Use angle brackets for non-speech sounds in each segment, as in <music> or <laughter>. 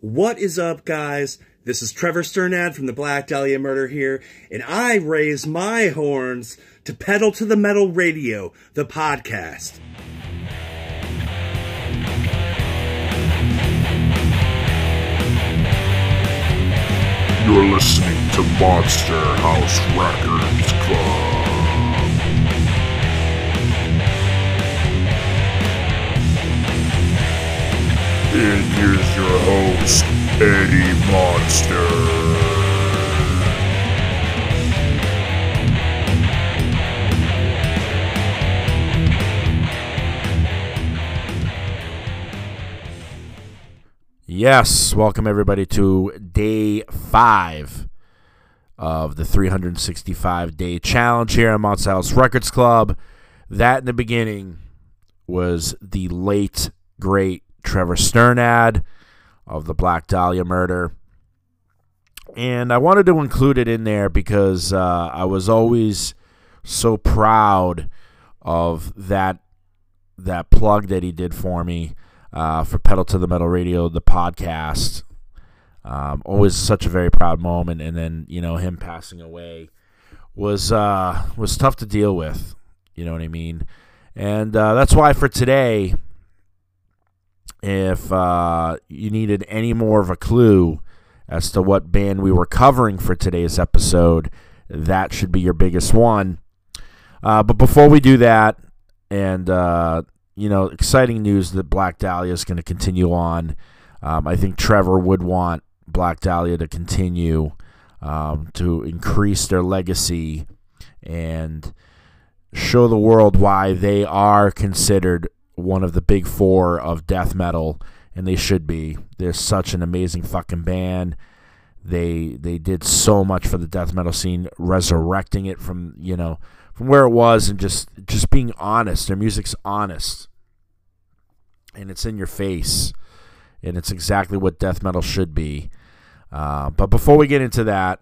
What is up, guys? This is Trevor Strnad from the Black Dahlia Murder here, and I raise my horns to Pedal to the Metal Radio, the podcast. You're listening to Monster House Records Club. And here's your host, Eddie Monster. Yes, welcome everybody to day five of the 365 day challenge here at House Records Club. That in the beginning was the late, great Trevor Strnad of the Black Dahlia murder. And I wanted to include it in there because uh, I was always so proud of that that plug that he did for me uh, for Pedal to the Metal Radio, the podcast. Um, always such a very proud moment, and then you know him passing away was uh, was tough to deal with. You know what I mean, and uh, that's why for today, if uh, you needed any more of a clue as to what band we were covering for today's episode, that should be your biggest one. Uh, but before we do that, and uh, you know, exciting news that Black Dahlia is going to continue on. Um, I think Trevor would want Black Dahlia to continue um, to increase their legacy and show the world why they are considered one of the big four of death metal, and they should be. They're such an amazing fucking band. They they did so much for the death metal scene, resurrecting it from you know from where it was, and just just being honest. Their music's honest and it's in your face, and it's exactly what death metal should be. Uh, but before we get into that,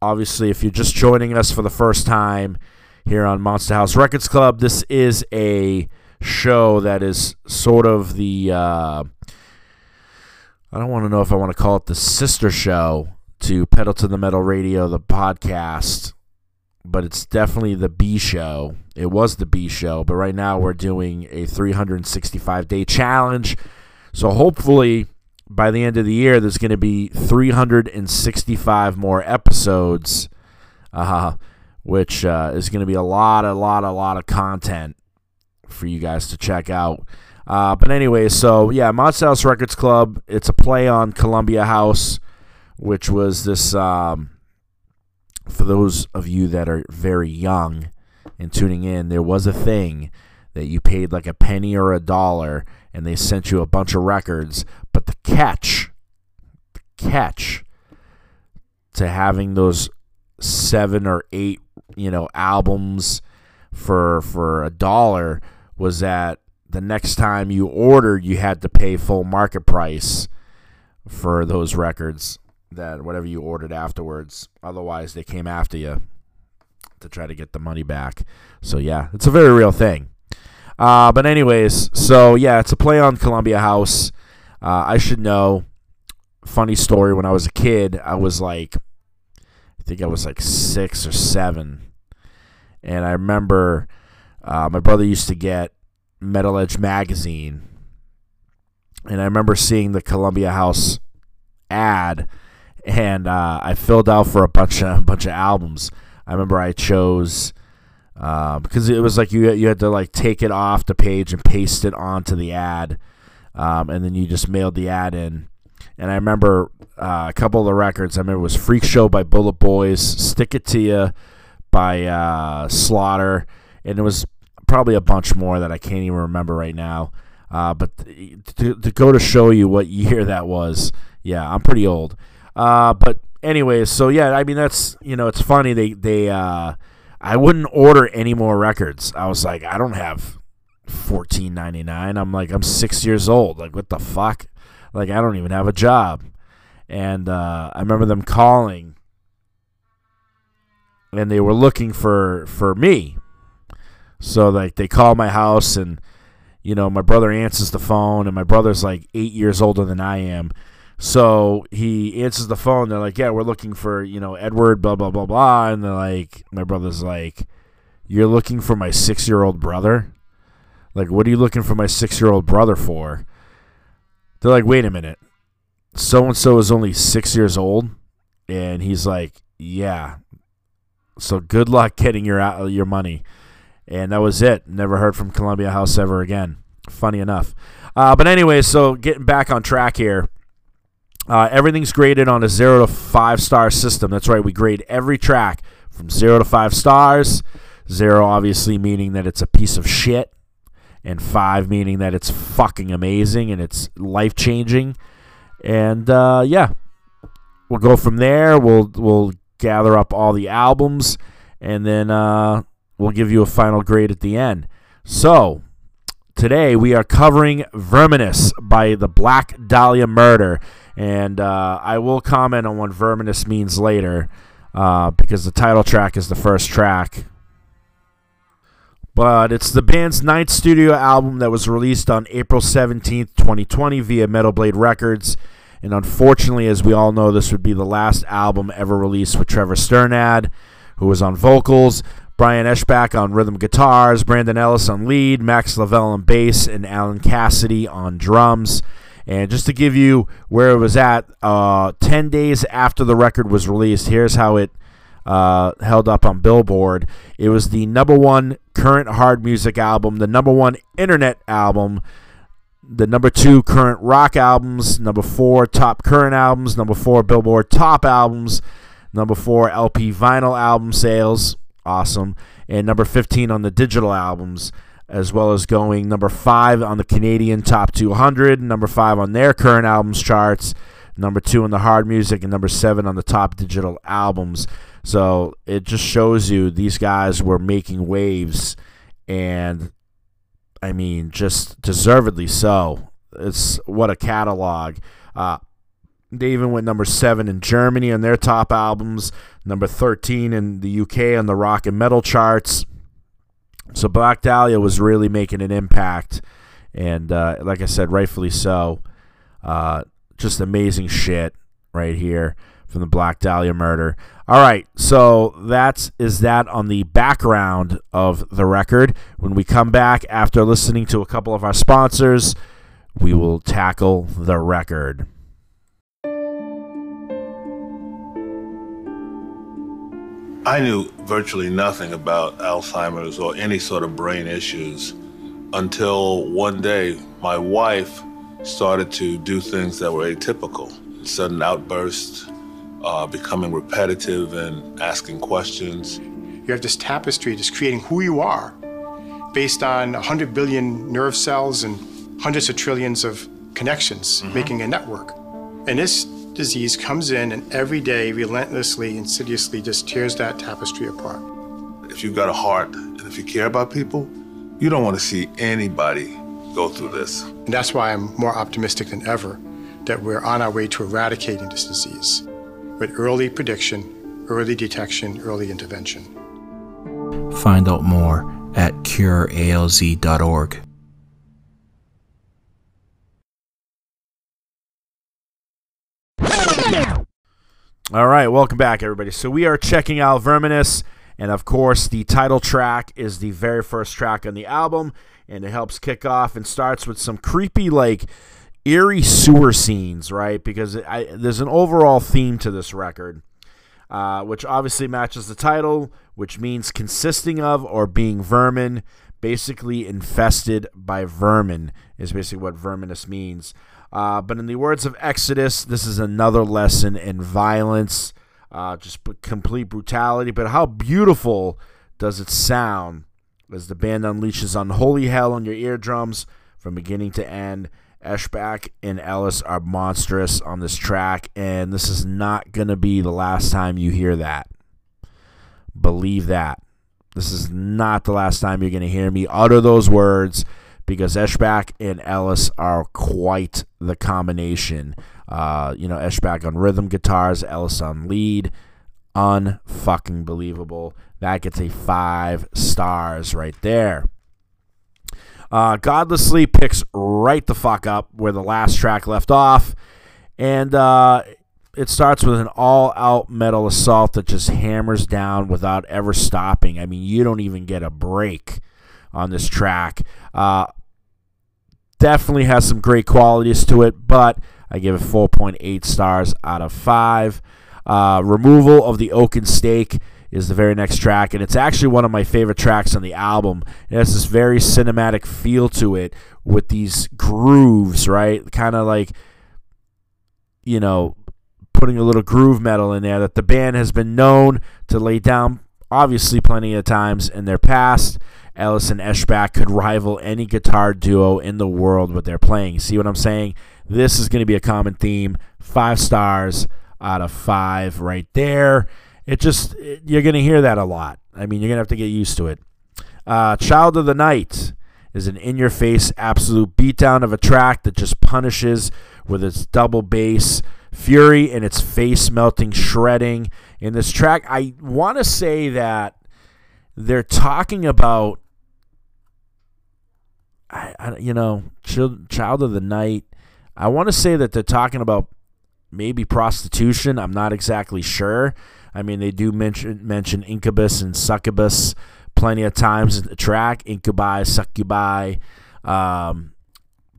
obviously, if you're just joining us for the first time here on Monster House Records Club, this is a show that is sort of the. Uh, I don't want to know if I want to call it the sister show to Pedal to the Metal Radio, the podcast, but it's definitely the B show. It was the B show, but right now we're doing a 365 day challenge. So hopefully by the end of the year, there's going to be 365 more episodes, uh, which uh, is going to be a lot, a lot, a lot of content for you guys to check out. Uh, but anyway, so yeah, Mod House Records Club. It's a play on Columbia House, which was this. Um, for those of you that are very young and tuning in, there was a thing that you paid like a penny or a dollar and they sent you a bunch of records. But the catch, the catch to having those seven or eight, you know, albums for for a dollar was that the next time you ordered, you had to pay full market price for those records that whatever you ordered afterwards. Otherwise, they came after you to try to get the money back. So yeah, it's a very real thing. Uh, but anyways, so yeah, it's a play on Columbia House. Uh, I should know. Funny story. When I was a kid, I was like, I think I was like six or seven, and I remember uh, my brother used to get Metal Edge magazine, and I remember seeing the Columbia House ad and uh, I filled out for a bunch of <laughs> a bunch of albums. I remember I chose uh, because it was like you you had to like take it off the page and paste it onto the ad, um, and then you just mailed the ad in. And I remember uh, a couple of the records. I remember it was Freak Show by Bullet Boys, Stick It to You by uh, Slaughter, and it was probably a bunch more that I can't even remember right now. Uh, but to, to go to show you what year <laughs> that was, yeah, I'm pretty old. Uh, but anyways, so yeah, I mean that's you know it's funny they they uh, I wouldn't order any more records. I was like I don't have fourteen ninety nine. I'm like I'm six years old. Like what the fuck? Like I don't even have a job. And uh, I remember them calling, and they were looking for for me. So like they call my house and you know my brother answers the phone and my brother's like eight years older than I am So he answers the phone. They're like, "Yeah, we're looking for you know Edward, blah blah blah blah." And they're like, my brother's like, "You're looking for my six year old brother? Like, what are you looking for my six year old brother for?" They're like, "Wait a minute, so and so is only six years old," and he's like, "Yeah." So good luck getting your your money. And that was it. Never heard from Columbia House ever again. Funny enough. Uh, but anyway, so getting back on track here. Uh, everything's graded on a zero to five star system. That's right. We grade every track from zero to five stars. Zero, obviously, meaning that it's a piece of shit, and five meaning that it's fucking amazing and it's life changing. And uh, yeah, we'll go from there. We'll we'll gather up all the albums, and then uh, we'll give you a final grade at the end. So today we are covering Verminous by the Black Dahlia Murder. And uh, I will comment on what Verminous means later uh, because the title track is the first track. But it's the band's ninth studio album that was released on April 17th, 2020 via Metal Blade Records. And unfortunately, as we all know, this would be the last album ever released with Trevor Strnad, who was on vocals, Brian Eschbach on rhythm guitars, Brandon Ellis on lead, Max Lavelle on bass, and Alan Cassidy on drums. And just to give you where it was at, uh, 10 days after the record was released, here's how it uh, held up on Billboard. It was the number one current hard music album, the number one internet album, the number two current rock albums, number four top current albums, number four Billboard top albums, number four LP vinyl album sales, awesome, and number 15 on the digital albums as well as going number five on the Canadian Top 200, number five on their current albums charts, number two on the hard music, and number seven on the top digital albums. So it just shows you these guys were making waves, and I mean, just deservedly so. It's what a catalog. Uh, they even went number seven in Germany on their top albums, number 13 in the UK on the rock and metal charts. So Black Dahlia was really making an impact, and uh, like I said, rightfully so. Uh, just amazing shit right here from the Black Dahlia murder. All right, so that's is that on the background of the record. When we come back after listening to a couple of our sponsors, we will tackle the record. I knew virtually nothing about Alzheimer's or any sort of brain issues until one day my wife started to do things that were atypical. Sudden outbursts, uh, becoming repetitive and asking questions. You have this tapestry just creating who you are based on 100 billion nerve cells and hundreds of trillions of connections mm-hmm. making a network. And this disease comes in and every day relentlessly, insidiously just tears that tapestry apart. If you've got a heart and if you care about people, you don't want to see anybody go through this. And that's why I'm more optimistic than ever that we're on our way to eradicating this disease with early prediction, early detection, early intervention. Find out more at curealz.org. All right, welcome back, everybody. So we are checking out Verminous, and of course, the title track is the very first track on the album, and it helps kick off and starts with some creepy, like eerie sewer scenes, right? Because I, there's an overall theme to this record, uh, which obviously matches the title, which means consisting of or being vermin, basically infested by vermin, is basically what verminous means. Uh, but in the words of Exodus, this is another lesson in violence, uh, just complete brutality. But how beautiful does it sound as the band unleashes unholy hell on your eardrums from beginning to end? Eschbach and Ellis are monstrous on this track, and this is not going to be the last time you hear that. Believe that. This is not the last time you're going to hear me utter those words because Eschbach and Ellis are quite the combination. Uh, you know, Eschbach on rhythm guitars, Ellis on lead. Unfucking believable. That gets a five stars right there. Uh, Godlessly picks right the fuck up where the last track left off. And uh, it starts with an all out metal assault that just hammers down without ever stopping. I mean, you don't even get a break on this track. Uh, definitely has some great qualities to it, but I give it 4.8 stars out of 5. Uh, removal of the oaken stake is the very next track, and it's actually one of my favorite tracks on the album. It has this very cinematic feel to it with these grooves, right? Kind of like, you know, putting a little groove metal in there that the band has been known to lay down, obviously, plenty of times in their past. Ellis and Eschbach could rival any guitar duo in the world with their playing. See what I'm saying? This is going to be a common theme. Five stars out of five right there. It just, you're going to hear that a lot. I mean, you're going to have to get used to it. Uh, Child of the Night is an in your face absolute beatdown of a track that just punishes with its double bass, fury, and its face melting shredding. In this track, I want to say that they're talking about, I, I, you know, Child, Child of the Night. I want to say that they're talking about maybe prostitution. I'm not exactly sure. I mean, they do mention mention incubus and succubus plenty of times in the track. Incubi, succubi, um,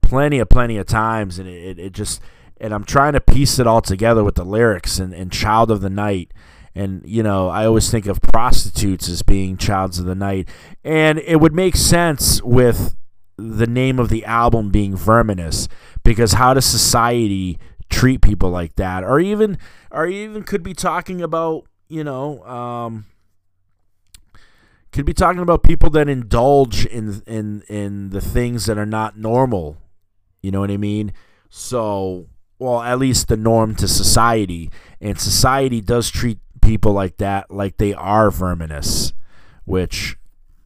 plenty of plenty of times, and it, it just and I'm trying to piece it all together with the lyrics and, and Child of the Night. And you know, I always think of prostitutes as being childs of the night, and it would make sense with the name of the album being Verminous, because how does society treat people like that, or even, or even could be talking about, you know, um, could be talking about people that indulge in in in the things that are not normal. You know what I mean? So, well, at least the norm to society, and society does treat people like that like they are verminous, which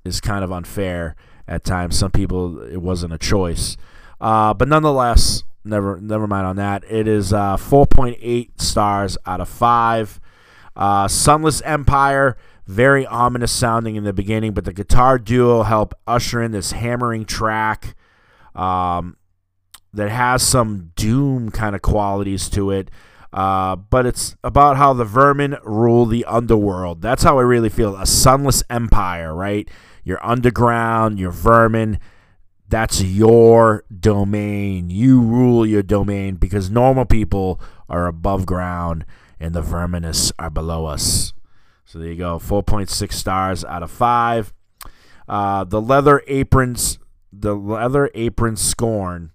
is kind of unfair at times. Some people it wasn't a choice, uh, but nonetheless, never never mind on that. It is uh, 4.8 stars out of five. Uh, Sunless Empire, very ominous sounding in the beginning, but the guitar duo help usher in this hammering track um, that has some doom kind of qualities to it. Uh, but it's about how the vermin rule the underworld. That's how I really feel. A sunless empire, right? You're underground, you're vermin. That's your domain. You rule your domain because normal people are above ground and the verminous are below us. So there you go. 4.6 stars out of 5. Uh, the leather aprons, the leather apron scorn.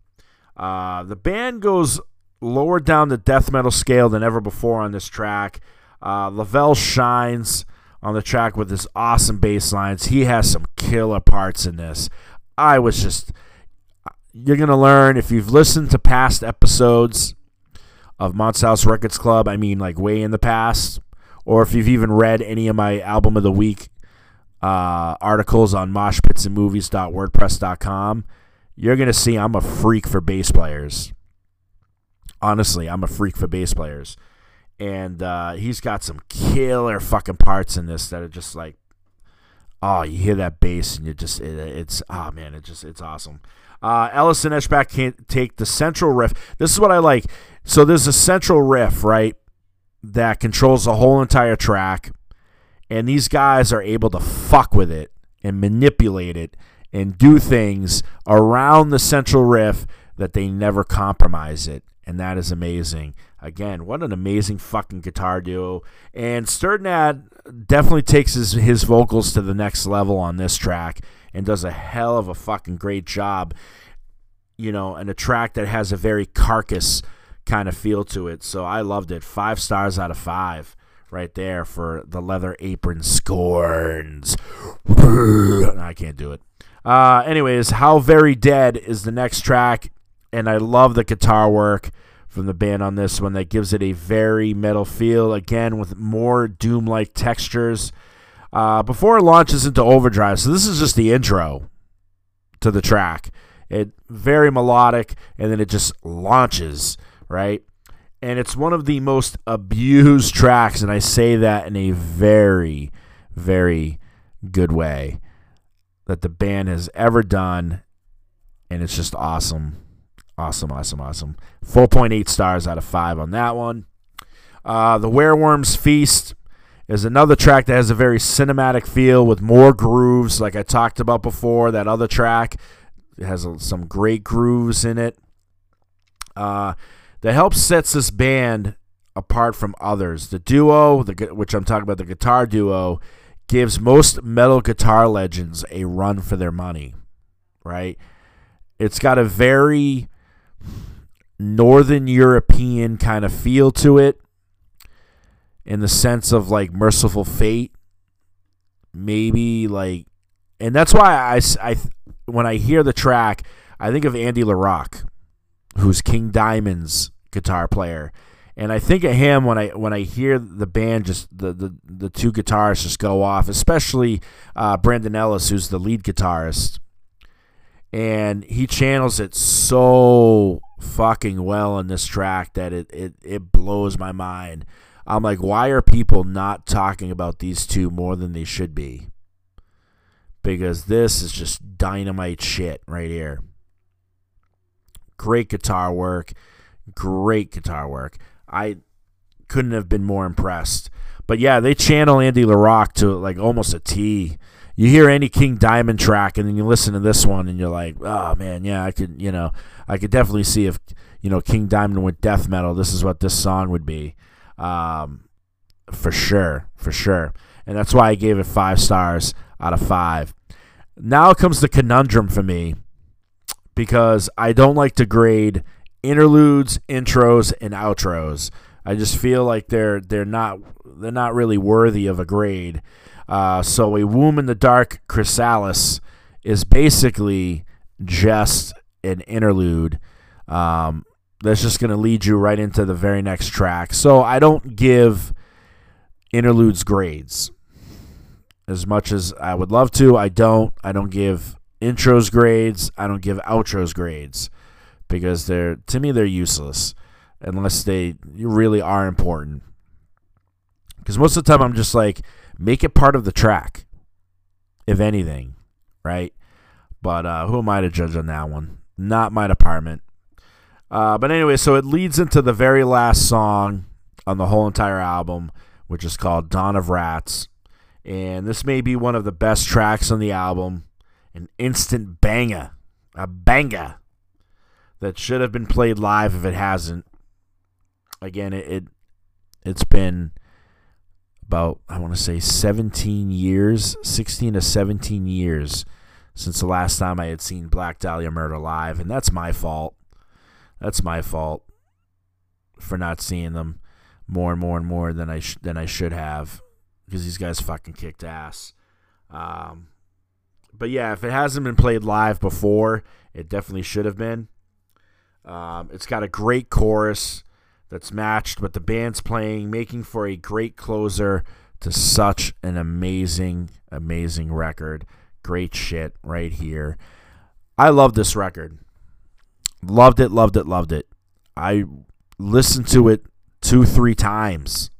Uh, the band goes lower down the death metal scale than ever before on this track. Uh, Lavelle shines on the track with his awesome bass lines. He has some killer parts in this. I was just. You're to learn if you've listened to past episodes of Monster House Records Club, I mean, like way in the past, or if you've even read any of my album of the week uh, articles on moshpitsandmovies.wordpress.com, you're to see I'm a freak for bass players honestly, I'm a freak for bass players, and uh, he's got some killer fucking parts in this that are just like, oh, you hear that bass and you just it, it's oh man, it just it's awesome. Uh, Ellis and Eschbach can't take the central riff. This is what I like. So there's a central riff, right, that controls the whole entire track, and these guys are able to fuck with it and manipulate it and do things around the central riff that they never compromise it and that is amazing. Again, what an amazing fucking guitar duo. And Strnad definitely takes his, his vocals to the next level on this track and does a hell of a fucking great job. You know, and a track that has a very carcass kind of feel to it. So I loved it. Five stars out of five right there for the leather apron scorns. <laughs> I can't do it. Uh, anyways, How Very Dead is the next track and I love the guitar work from the band on this one that gives it a very metal feel again with more doom like textures uh, before it launches into overdrive. So this is just the intro to the track. It very melodic and then it just launches right? And it's one of the most abused tracks and i say that in a very very good way that the band has ever done and it's just awesome Awesome, awesome, awesome. 4.8 stars out of 5 on that one. Uh, the Wereworms Feast is another track that has a very cinematic feel with more grooves, like I talked about before. That other track has some great grooves in it. Uh, that helps sets this band apart from others. The duo, the which I'm talking about, the guitar duo, gives most metal guitar legends a run for their money. Right? It's got a very northern European kind of feel to it in the sense of like Mercyful Fate. Maybe like and that's why I, I when i hear the track i think of andy larocque who's king diamond's guitar player. And i think of him when i when i hear the band just the the, the two guitarists just go off especially uh, brandon ellis who's the lead guitarist and he channels it so fucking well in this track that it, it, it blows my mind I'm like, why are people not talking about these two more than they should be? Because this is just dynamite shit right here. Great guitar work. Great guitar work. I couldn't have been more impressed. But yeah, they channel Andy LaRocque to like almost a T. You hear any King Diamond track and then you listen to this one and you're like, oh man, yeah, I could, you know, I could definitely see if, you know, King Diamond went death metal, this is what this song would be um, for sure, for sure. And that's why I gave it five stars out of five. Now comes the conundrum for me because I don't like to grade interludes, intros, and outros. I just feel like they're they're not they're not really worthy of a grade. Uh, so a womb in the dark chrysalis is basically just an interlude. Um, that's just going to lead you right into the very next track. So I don't give interludes grades as much as I would love to. I don't. I don't give intros grades. I don't give outros grades because they're to me they're useless unless they really are important. Because most of the time I'm just like make it part of the track, if anything, right? But uh, who am I to judge on that one? Not my department. Uh, but anyway, so it leads into the very last song on the whole entire album, which is called Dawn of Rats. And this may be one of the best tracks on the album. An instant banger. A banger that should have been played live if it hasn't. Again, it, it it's been about I want to say 17 years, 16 to 17 years since the last time I had seen Black Dahlia Murder live, and that's my fault. That's my fault for not seeing them more and more and more than I sh- than I should have because these guys fucking kicked ass. Um, but yeah, if it hasn't been played live before, it definitely should have been. Um, it's got a great chorus that's matched with the band's playing, making for a great closer to such an amazing, amazing record. Great shit right here. I love this record. Loved it, loved it, loved it. I listened to it two, three times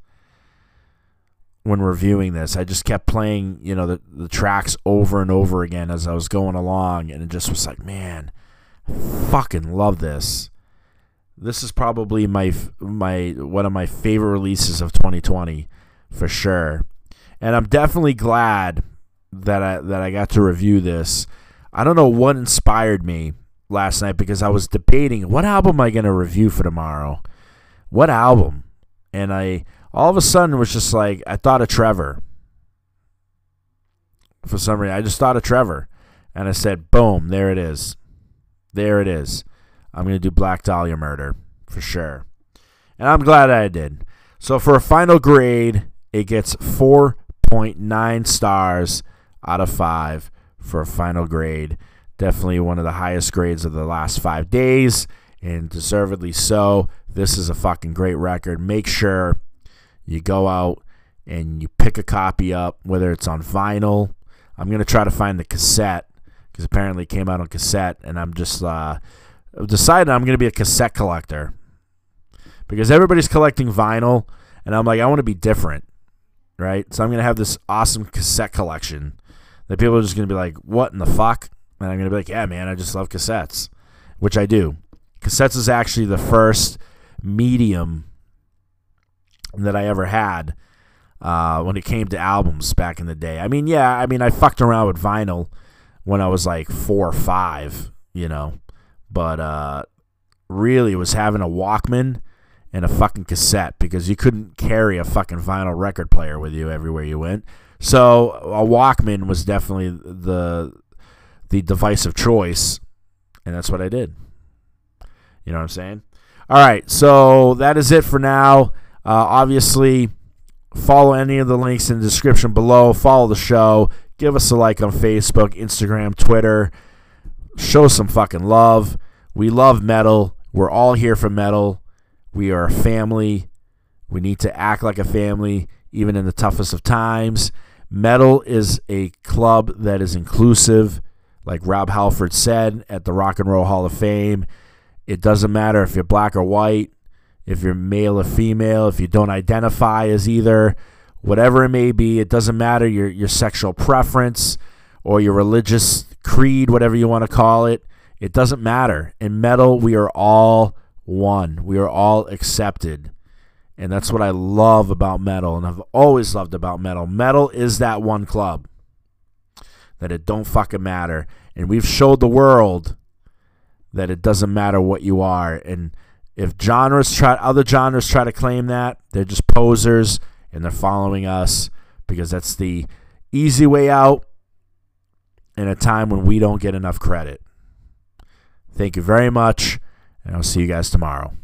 when reviewing this. I just kept playing, you know, the, the tracks over and over again as I was going along, and it just was like, man, fucking love this. This is probably my my one of my favorite releases of 2020 for sure. And I'm definitely glad that I that I got to review this. I don't know what inspired me last night because I was debating what album am I going to review for tomorrow? What album? And I all of a sudden was just like I thought of Trevor. For some reason, I just thought of Trevor, and I said, "Boom! There it is. There it is. I'm going to do Black Dahlia Murder for sure." And I'm glad I did. So for a final grade, it gets 4.9 stars out of 5 for a final grade. Definitely one of the highest grades of the last five days, and deservedly so. This is a fucking great record. Make sure you go out and you pick a copy up, whether it's on vinyl. I'm gonna try to find the cassette because apparently it came out on cassette, and I'm just uh, decided I'm gonna be a cassette collector because everybody's collecting vinyl, and I'm like I want to be different, right? So I'm gonna have this awesome cassette collection that people are just gonna be like, "What in the fuck?" And I'm going to be like, yeah, man, I just love cassettes, which I do. Cassettes is actually the first medium that I ever had uh, when it came to albums back in the day. I mean, yeah, I mean, I fucked around with vinyl when I was like four or five, you know, but uh, really was having a Walkman and a fucking cassette because you couldn't carry a fucking vinyl record player with you everywhere you went. So a Walkman was definitely the the device of choice, and that's what I did. You know what I'm saying? All right, so that is it for now. Uh, obviously, follow any of the links in the description below. Follow the show. Give us a like on Facebook, Instagram, Twitter. Show some fucking love. We love metal. We're all here for metal. We are a family. We need to act like a family, even in the toughest of times. Metal is a club that is inclusive, like Rob Halford said at the Rock and Roll Hall of Fame. It doesn't matter if you're black or white, if you're male or female, if you don't identify as either, whatever it may be. It doesn't matter your, your sexual preference or your religious creed, whatever you want to call it. It doesn't matter. In metal, we are all one. We are all accepted. And that's what I love about metal and I've always loved about metal. Metal is that one club that it don't fucking matter. And we've showed the world that it doesn't matter what you are. And if genres try other genres try to claim that, they're just posers and they're following us because that's the easy way out in a time when we don't get enough credit. Thank you very much, and I'll see you guys tomorrow.